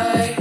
away.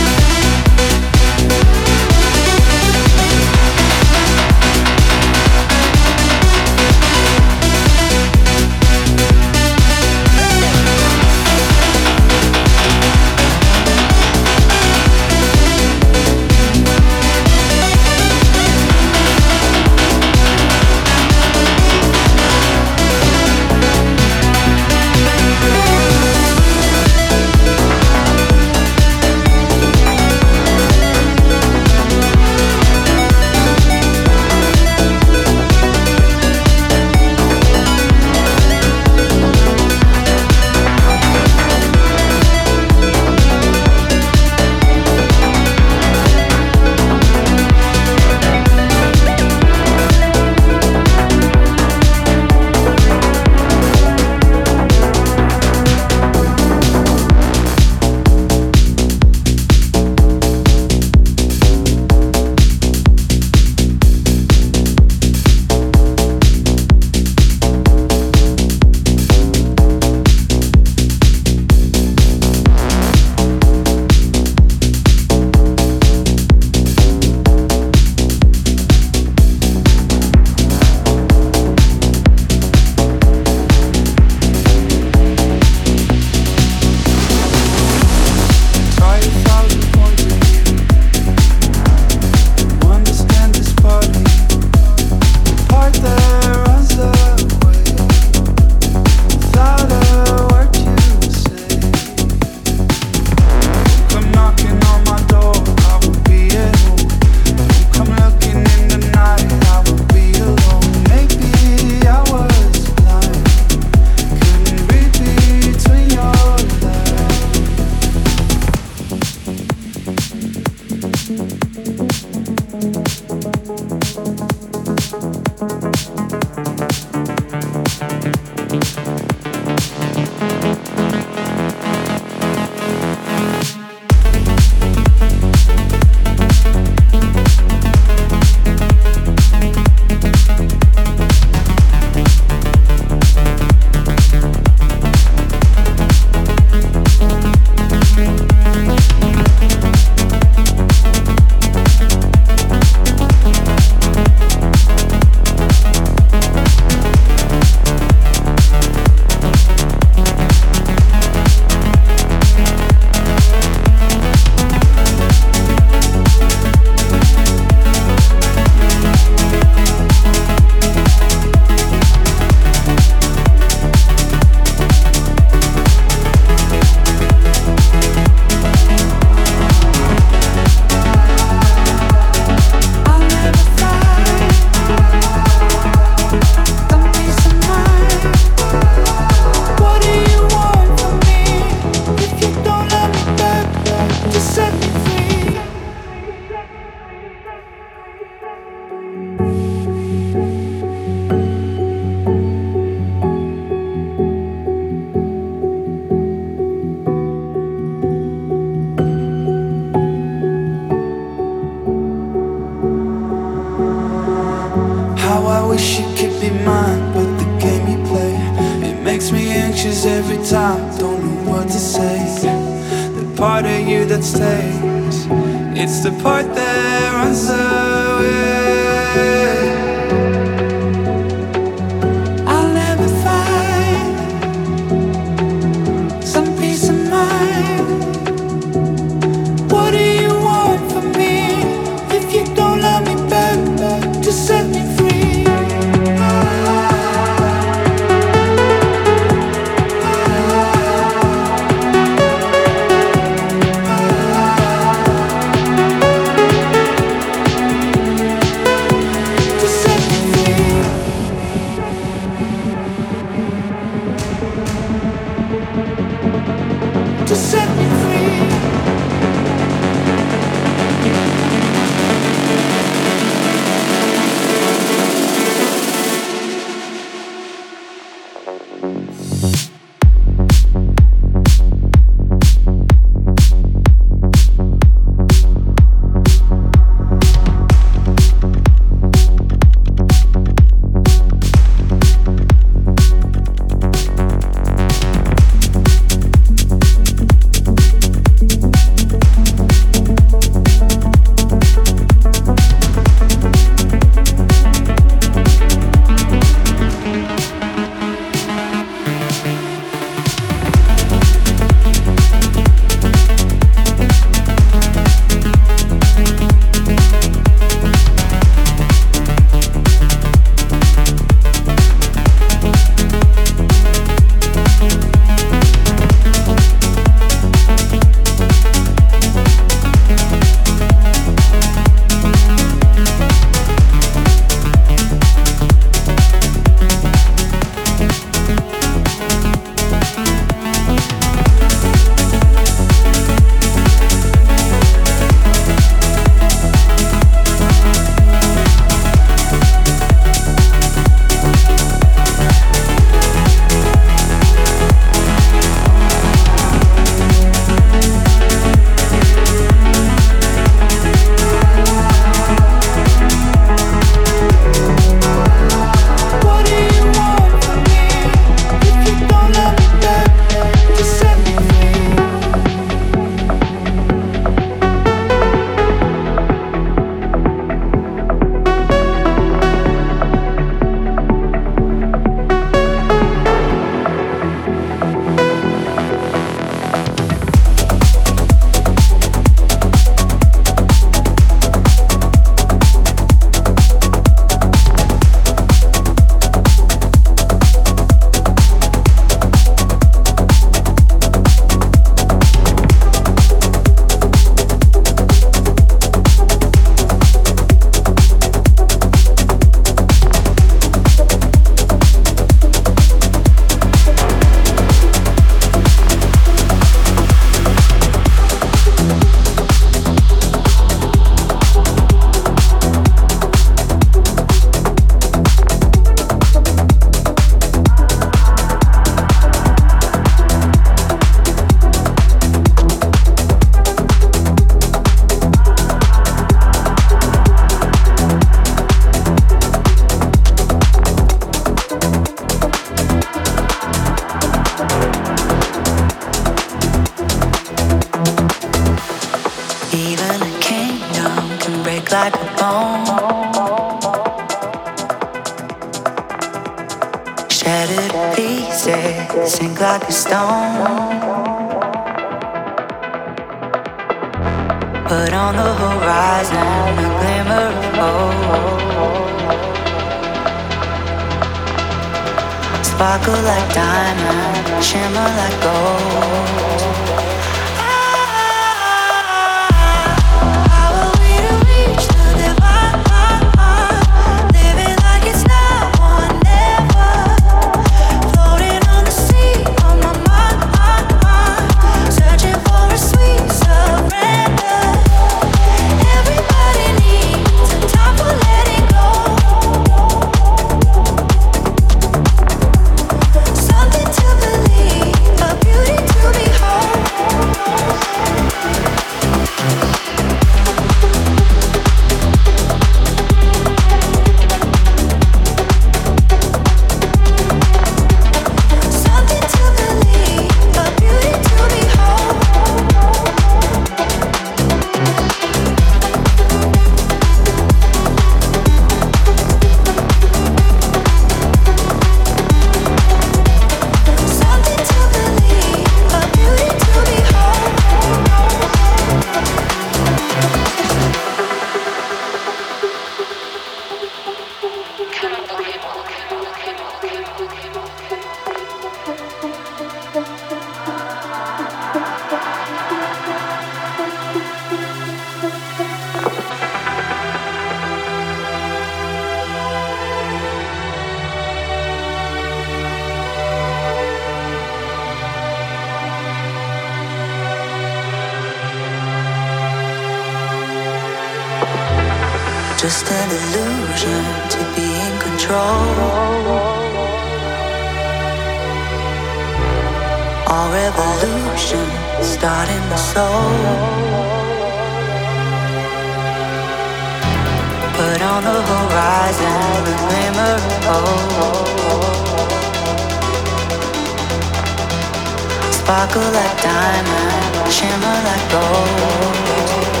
Sparkle like diamond, shimmer like gold.